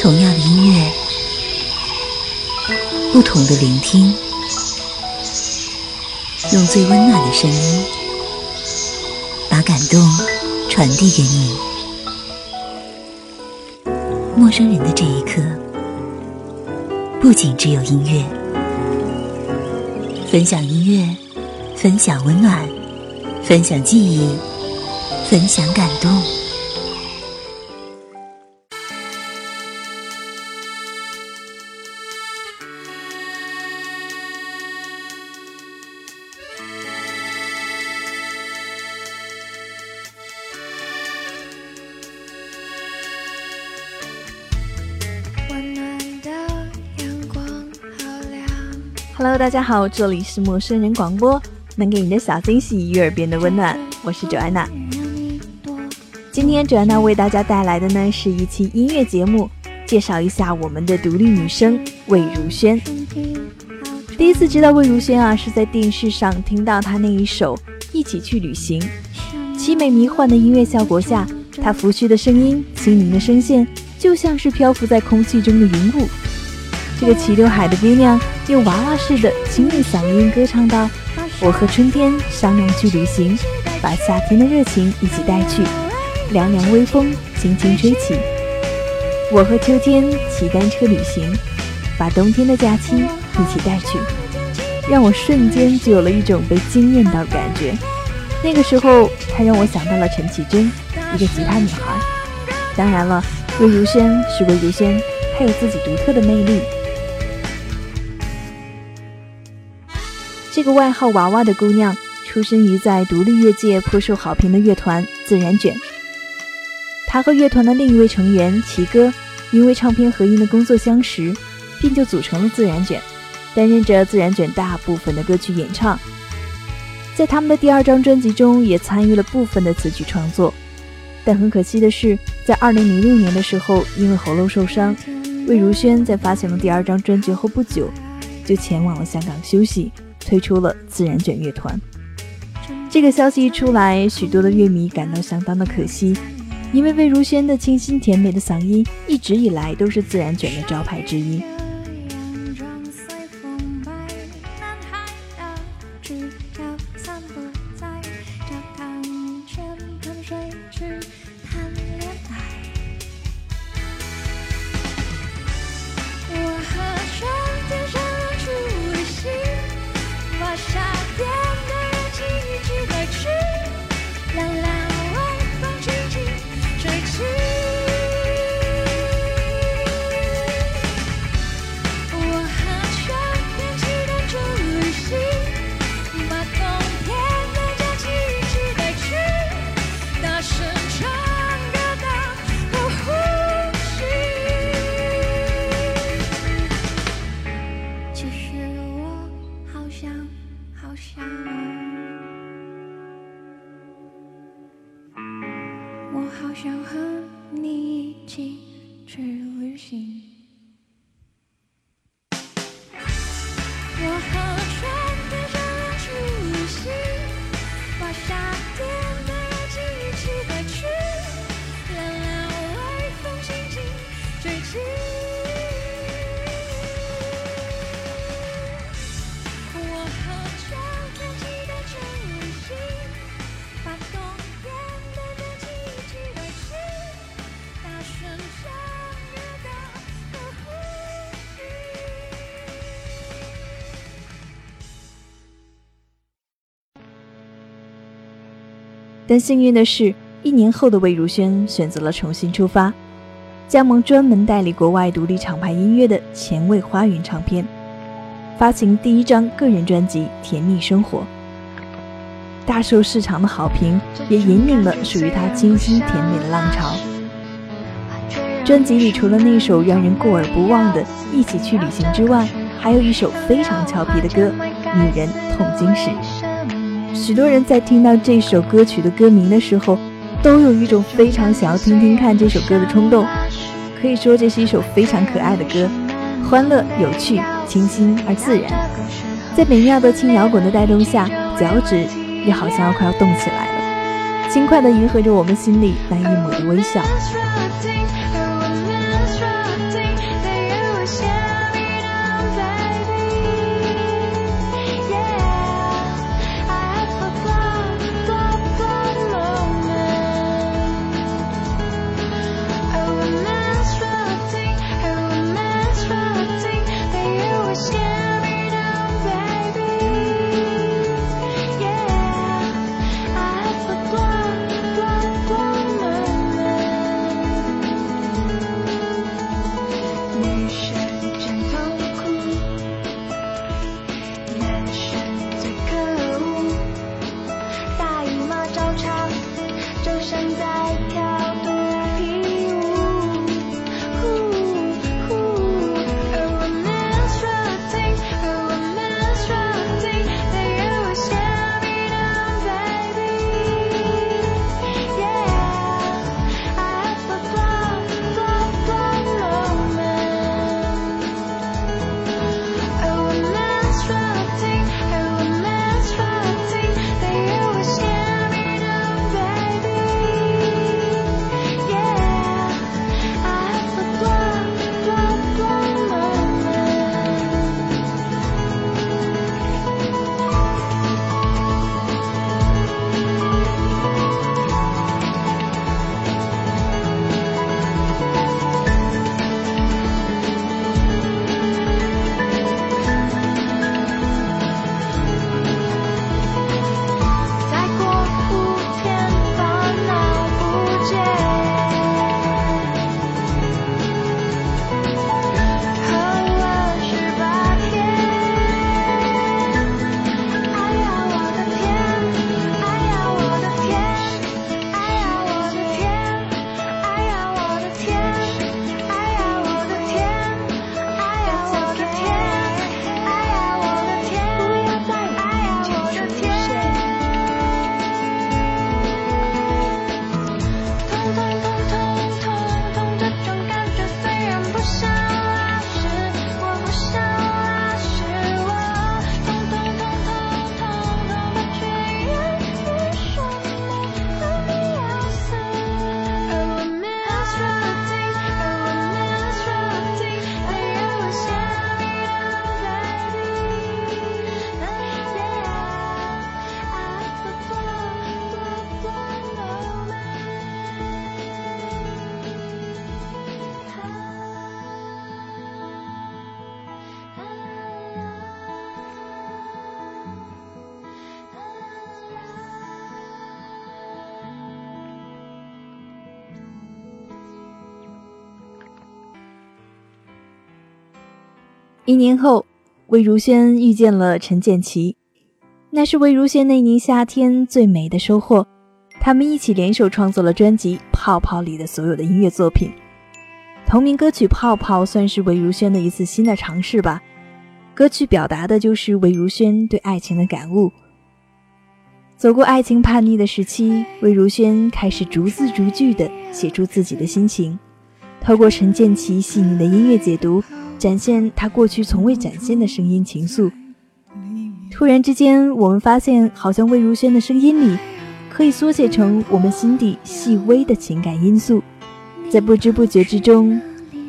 同样的音乐，不同的聆听，用最温暖的声音，把感动传递给你。陌生人的这一刻，不仅只有音乐，分享音乐，分享温暖，分享记忆，分享感动。Hello，大家好，这里是陌生人广播，能给你的小惊喜与耳边的温暖，我是 Joanna。今天 Joanna 为大家带来的呢是一期音乐节目，介绍一下我们的独立女生魏如萱。第一次知道魏如萱啊，是在电视上听到她那一首《一起去旅行》，凄美迷幻的音乐效果下，她拂去的声音、轻盈的声线，就像是漂浮在空气中的云雾。这个齐刘海的姑娘用娃娃似的清丽嗓音歌唱道：“我和春天商量去旅行，把夏天的热情一起带去，凉凉微风轻轻吹起。我和秋天骑单车旅行，把冬天的假期一起带去，让我瞬间就有了一种被惊艳到的感觉。那个时候，她让我想到了陈绮贞，一个吉他女孩。当然了，魏如萱是魏如萱，她有自己独特的魅力。”这个外号“娃娃”的姑娘，出生于在独立乐界颇受好评的乐团自然卷。她和乐团的另一位成员齐哥，因为唱片合音的工作相识，并就组成了自然卷，担任着自然卷大部分的歌曲演唱。在他们的第二张专辑中，也参与了部分的词曲创作。但很可惜的是，在2006年的时候，因为喉咙受伤，魏如萱在发行了第二张专辑后不久，就前往了香港休息。推出了自然卷乐团，这个消息一出来，许多的乐迷感到相当的可惜，因为魏如萱的清新甜美的嗓音一直以来都是自然卷的招牌之一。想我好想和你一起去旅行但幸运的是，一年后的魏如萱选择了重新出发，加盟专门代理国外独立厂牌音乐的前卫花园唱片，发行第一张个人专辑《甜蜜生活》，大受市场的好评，也引领了属于她清新甜美的浪潮。专辑里除了那首让人过耳不忘的《一起去旅行》之外，还有一首非常俏皮的歌《女人痛经时》。许多人在听到这首歌曲的歌名的时候，都有一种非常想要听听看这首歌的冲动。可以说，这是一首非常可爱的歌，欢乐、有趣、清新而自然。在美妙的轻摇滚的带动下，脚趾也好像要快要动起来了，轻快地迎合着我们心里那一抹的微笑。yeah. 一年后，魏如萱遇见了陈建奇，那是魏如萱那年夏天最美的收获。他们一起联手创作了专辑《泡泡》里的所有的音乐作品。同名歌曲《泡泡》算是魏如萱的一次新的尝试吧。歌曲表达的就是魏如萱对爱情的感悟。走过爱情叛逆的时期，魏如萱开始逐字逐句地写出自己的心情，透过陈建奇细腻的音乐解读，展现他过去从未展现的声音情愫。突然之间，我们发现，好像魏如萱的声音里。可以缩写成我们心底细微的情感因素，在不知不觉之中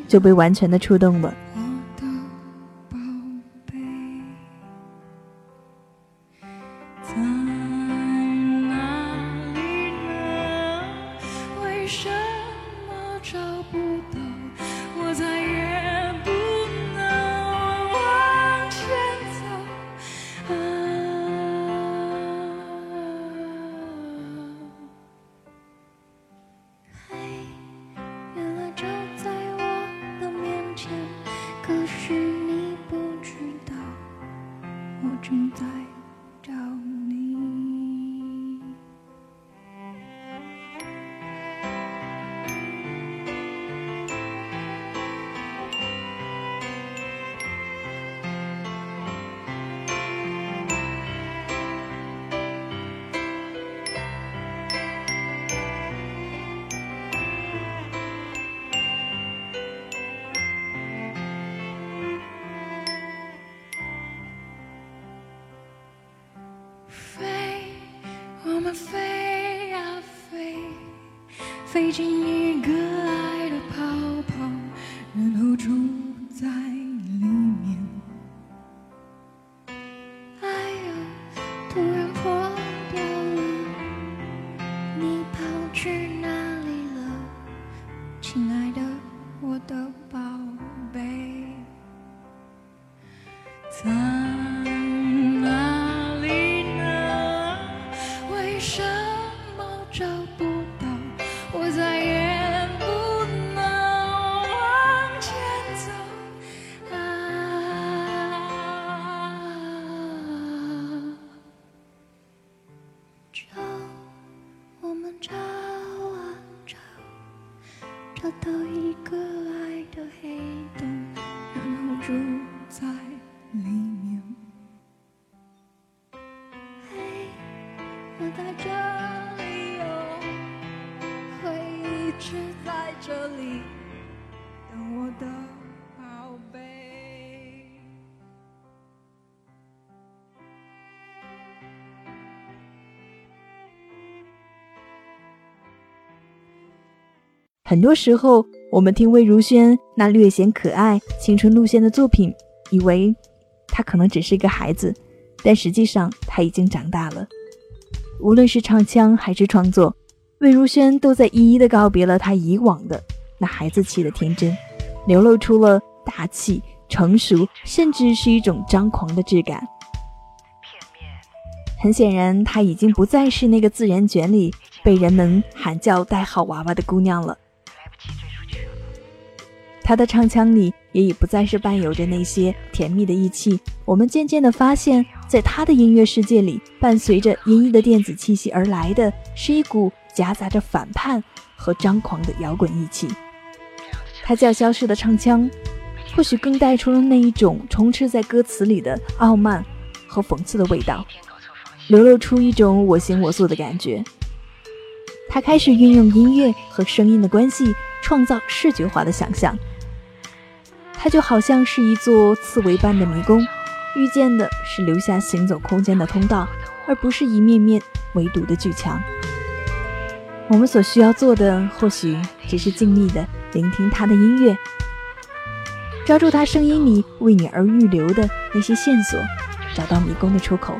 就被完全的触动了。飞的宝贝。很多时候，我们听魏如萱那略显可爱、青春路线的作品，以为她可能只是一个孩子，但实际上她已经长大了。无论是唱腔还是创作，魏如萱都在一一的告别了她以往的那孩子气的天真，流露出了大气、成熟，甚至是一种张狂的质感。很显然，她已经不再是那个自然卷里被人们喊叫代号娃娃的姑娘了。她的唱腔里也已不再是伴有着那些甜蜜的意气，我们渐渐地发现，在他的音乐世界里，伴随着阴翳的电子气息而来的是一股夹杂着反叛和张狂的摇滚义气。他叫消失的唱腔，或许更带出了那一种充斥在歌词里的傲慢和讽刺的味道，流露出一种我行我素的感觉。他开始运用音乐和声音的关系，创造视觉化的想象。它就好像是一座刺猬般的迷宫，遇见的是留下行走空间的通道，而不是一面面围堵的巨墙。我们所需要做的，或许只是静谧的聆听他的音乐，抓住他声音里为你而预留的那些线索，找到迷宫的出口。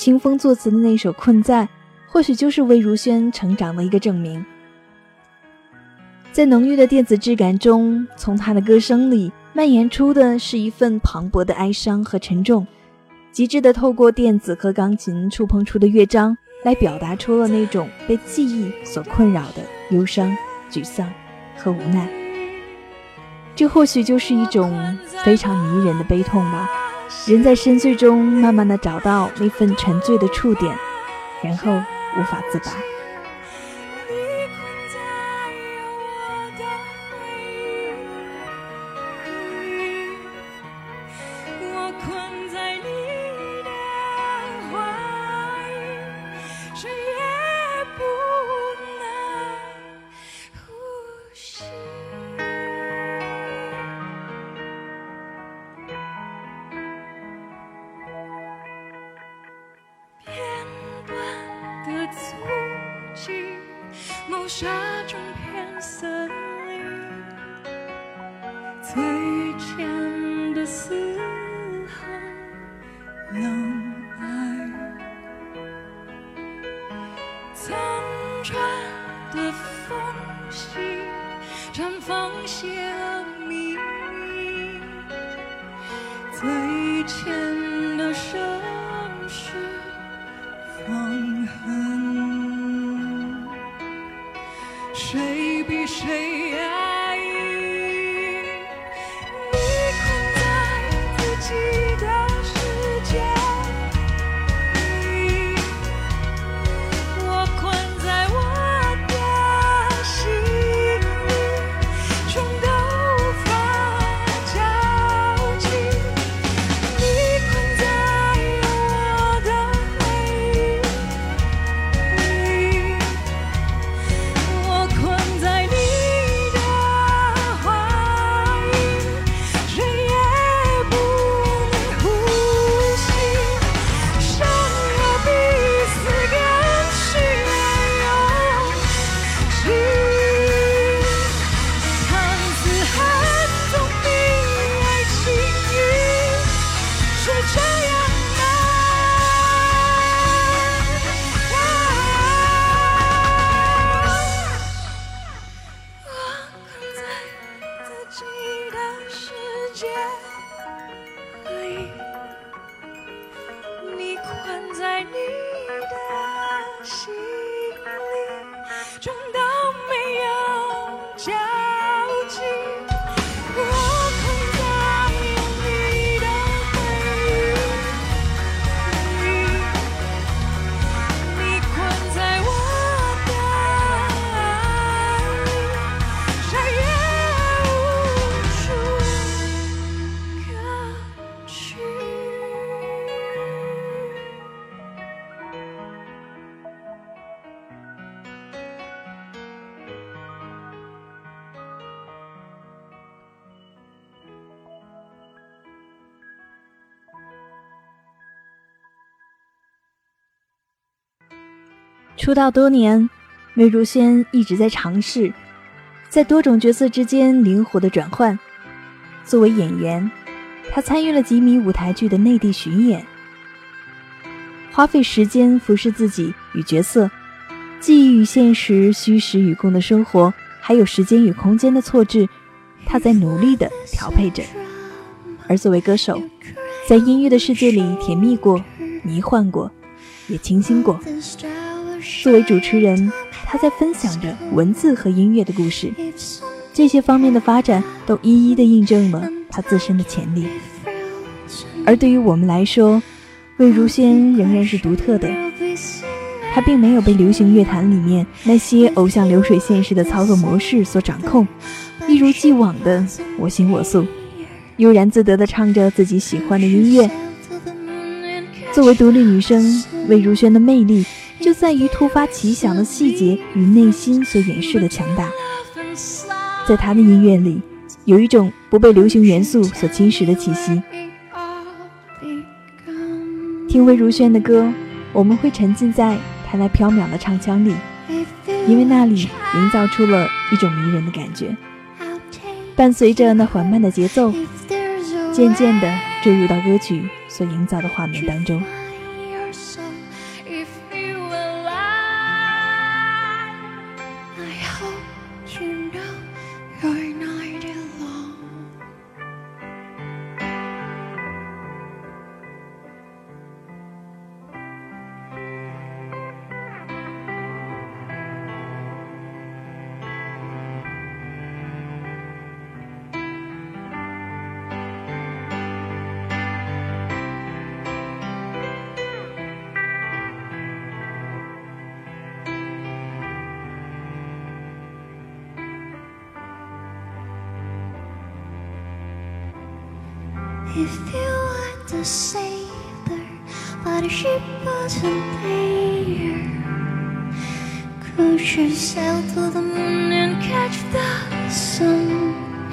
清风作词的那首《困在》，或许就是魏如萱成长的一个证明。在浓郁的电子质感中，从她的歌声里蔓延出的是一份磅礴的哀伤和沉重，极致的透过电子和钢琴触碰出的乐章，来表达出了那种被记忆所困扰的忧伤、沮丧和无奈。这或许就是一种非常迷人的悲痛吧。人在深邃中慢慢的找到那份沉醉的触点，然后无法自拔。shine. 世出道多年，魏如萱一直在尝试，在多种角色之间灵活的转换。作为演员，她参与了几米舞台剧的内地巡演，花费时间服侍自己与角色，记忆与现实、虚实与共的生活，还有时间与空间的错置，她在努力的调配着。而作为歌手，在音乐的世界里甜蜜过、迷幻过，也清新过。作为主持人，他在分享着文字和音乐的故事，这些方面的发展都一一的印证了他自身的潜力。而对于我们来说，魏如萱仍然是独特的，她并没有被流行乐坛里面那些偶像流水线式的操作模式所掌控，一如既往的我行我素，悠然自得的唱着自己喜欢的音乐。作为独立女生，魏如萱的魅力。就在于突发奇想的细节与内心所掩饰的强大，在他的音乐里，有一种不被流行元素所侵蚀的气息。听魏如萱的歌，我们会沉浸在她那飘渺的唱腔里，因为那里营造出了一种迷人的感觉。伴随着那缓慢的节奏，渐渐地坠入到歌曲所营造的画面当中。If you were the sailor, but the ship wasn't there, could you sail to the moon and catch the sun?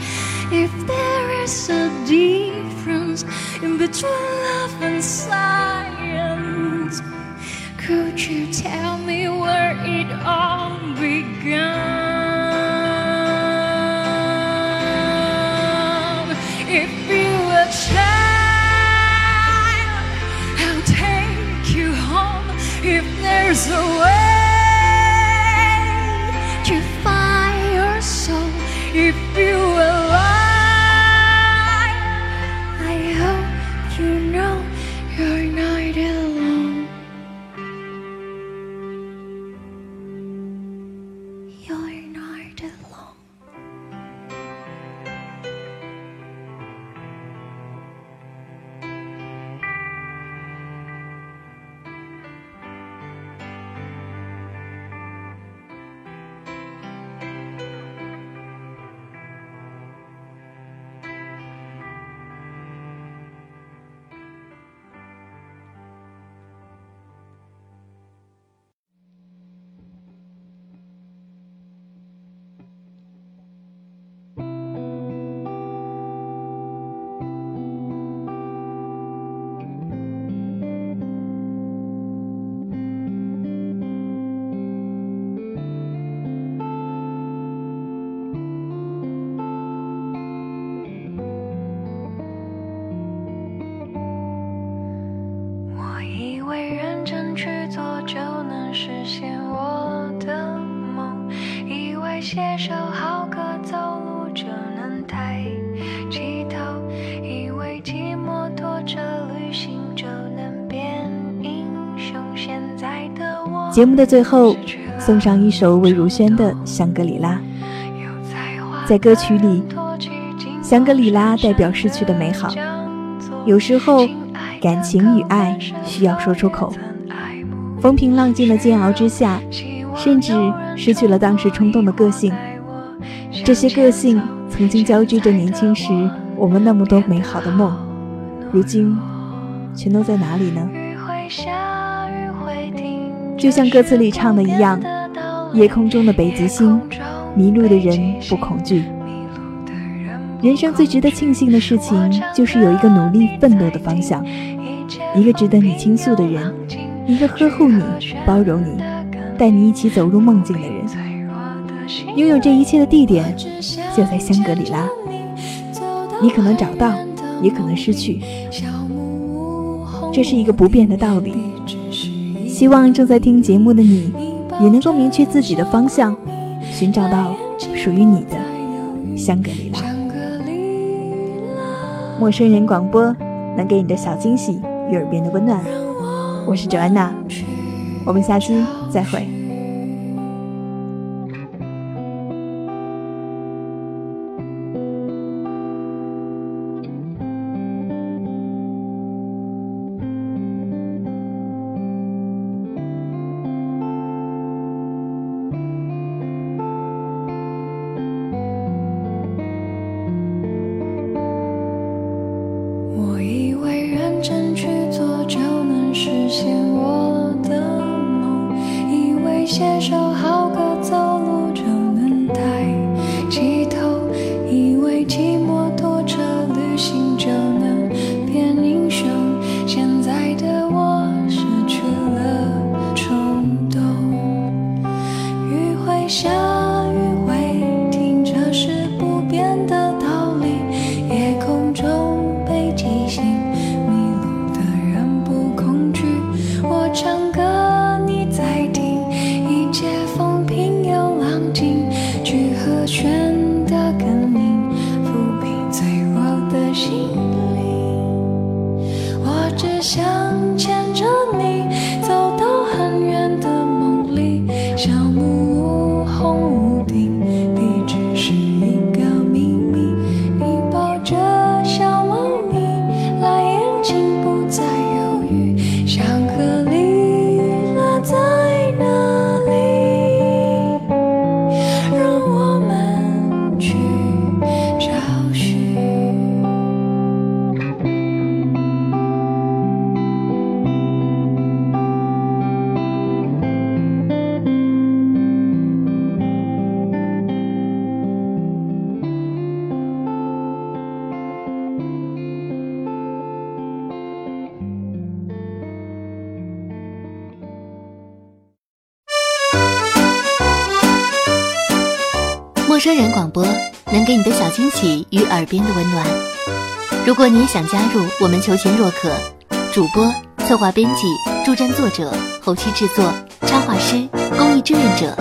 If there is a difference in between love 节目的最后，送上一首魏如萱的《香格里拉》。在歌曲里香格里拉代表逝去的美好，有时候感情与爱需要说出口。风平浪静的煎熬之下，甚至失去了当时冲动的个性。这些个性曾经交织着年轻时我们那么多美好的梦，如今全都在哪里呢？就像歌词里唱的一样，夜空中的北极星，迷路的人不恐惧。人生最值得庆幸的事情，就是有一个努力奋斗的方向，一个值得你倾诉的人，一个呵护你、包容你、带你一起走入梦境的人。拥有这一切的地点，就在香格里拉。你可能找到，也可能失去，这是一个不变的道理。希望正在听节目的你，也能够明确自己的方向，寻找到属于你的香格里拉。陌生人广播能给你的小惊喜与耳边的温暖。我是周安娜，我们下期再会。实现我的梦，以为写首只想牵着你陌生人广播能给你的小惊喜与耳边的温暖。如果你想加入我们求贤若渴主播策划编辑助战作者后期制作插画师公益志愿者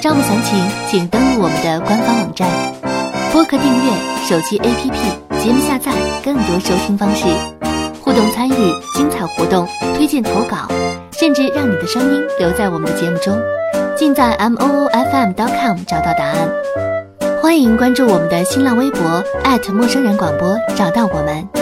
招募详情请登录我们的官方网站。播客订阅手机 app 节目下载更多收听方式。互动参与、精彩活动、推荐投稿，甚至让你的声音留在我们的节目中，尽在 m o o f m dot com 找到答案。欢迎关注我们的新浪微博陌生人广播，找到我们。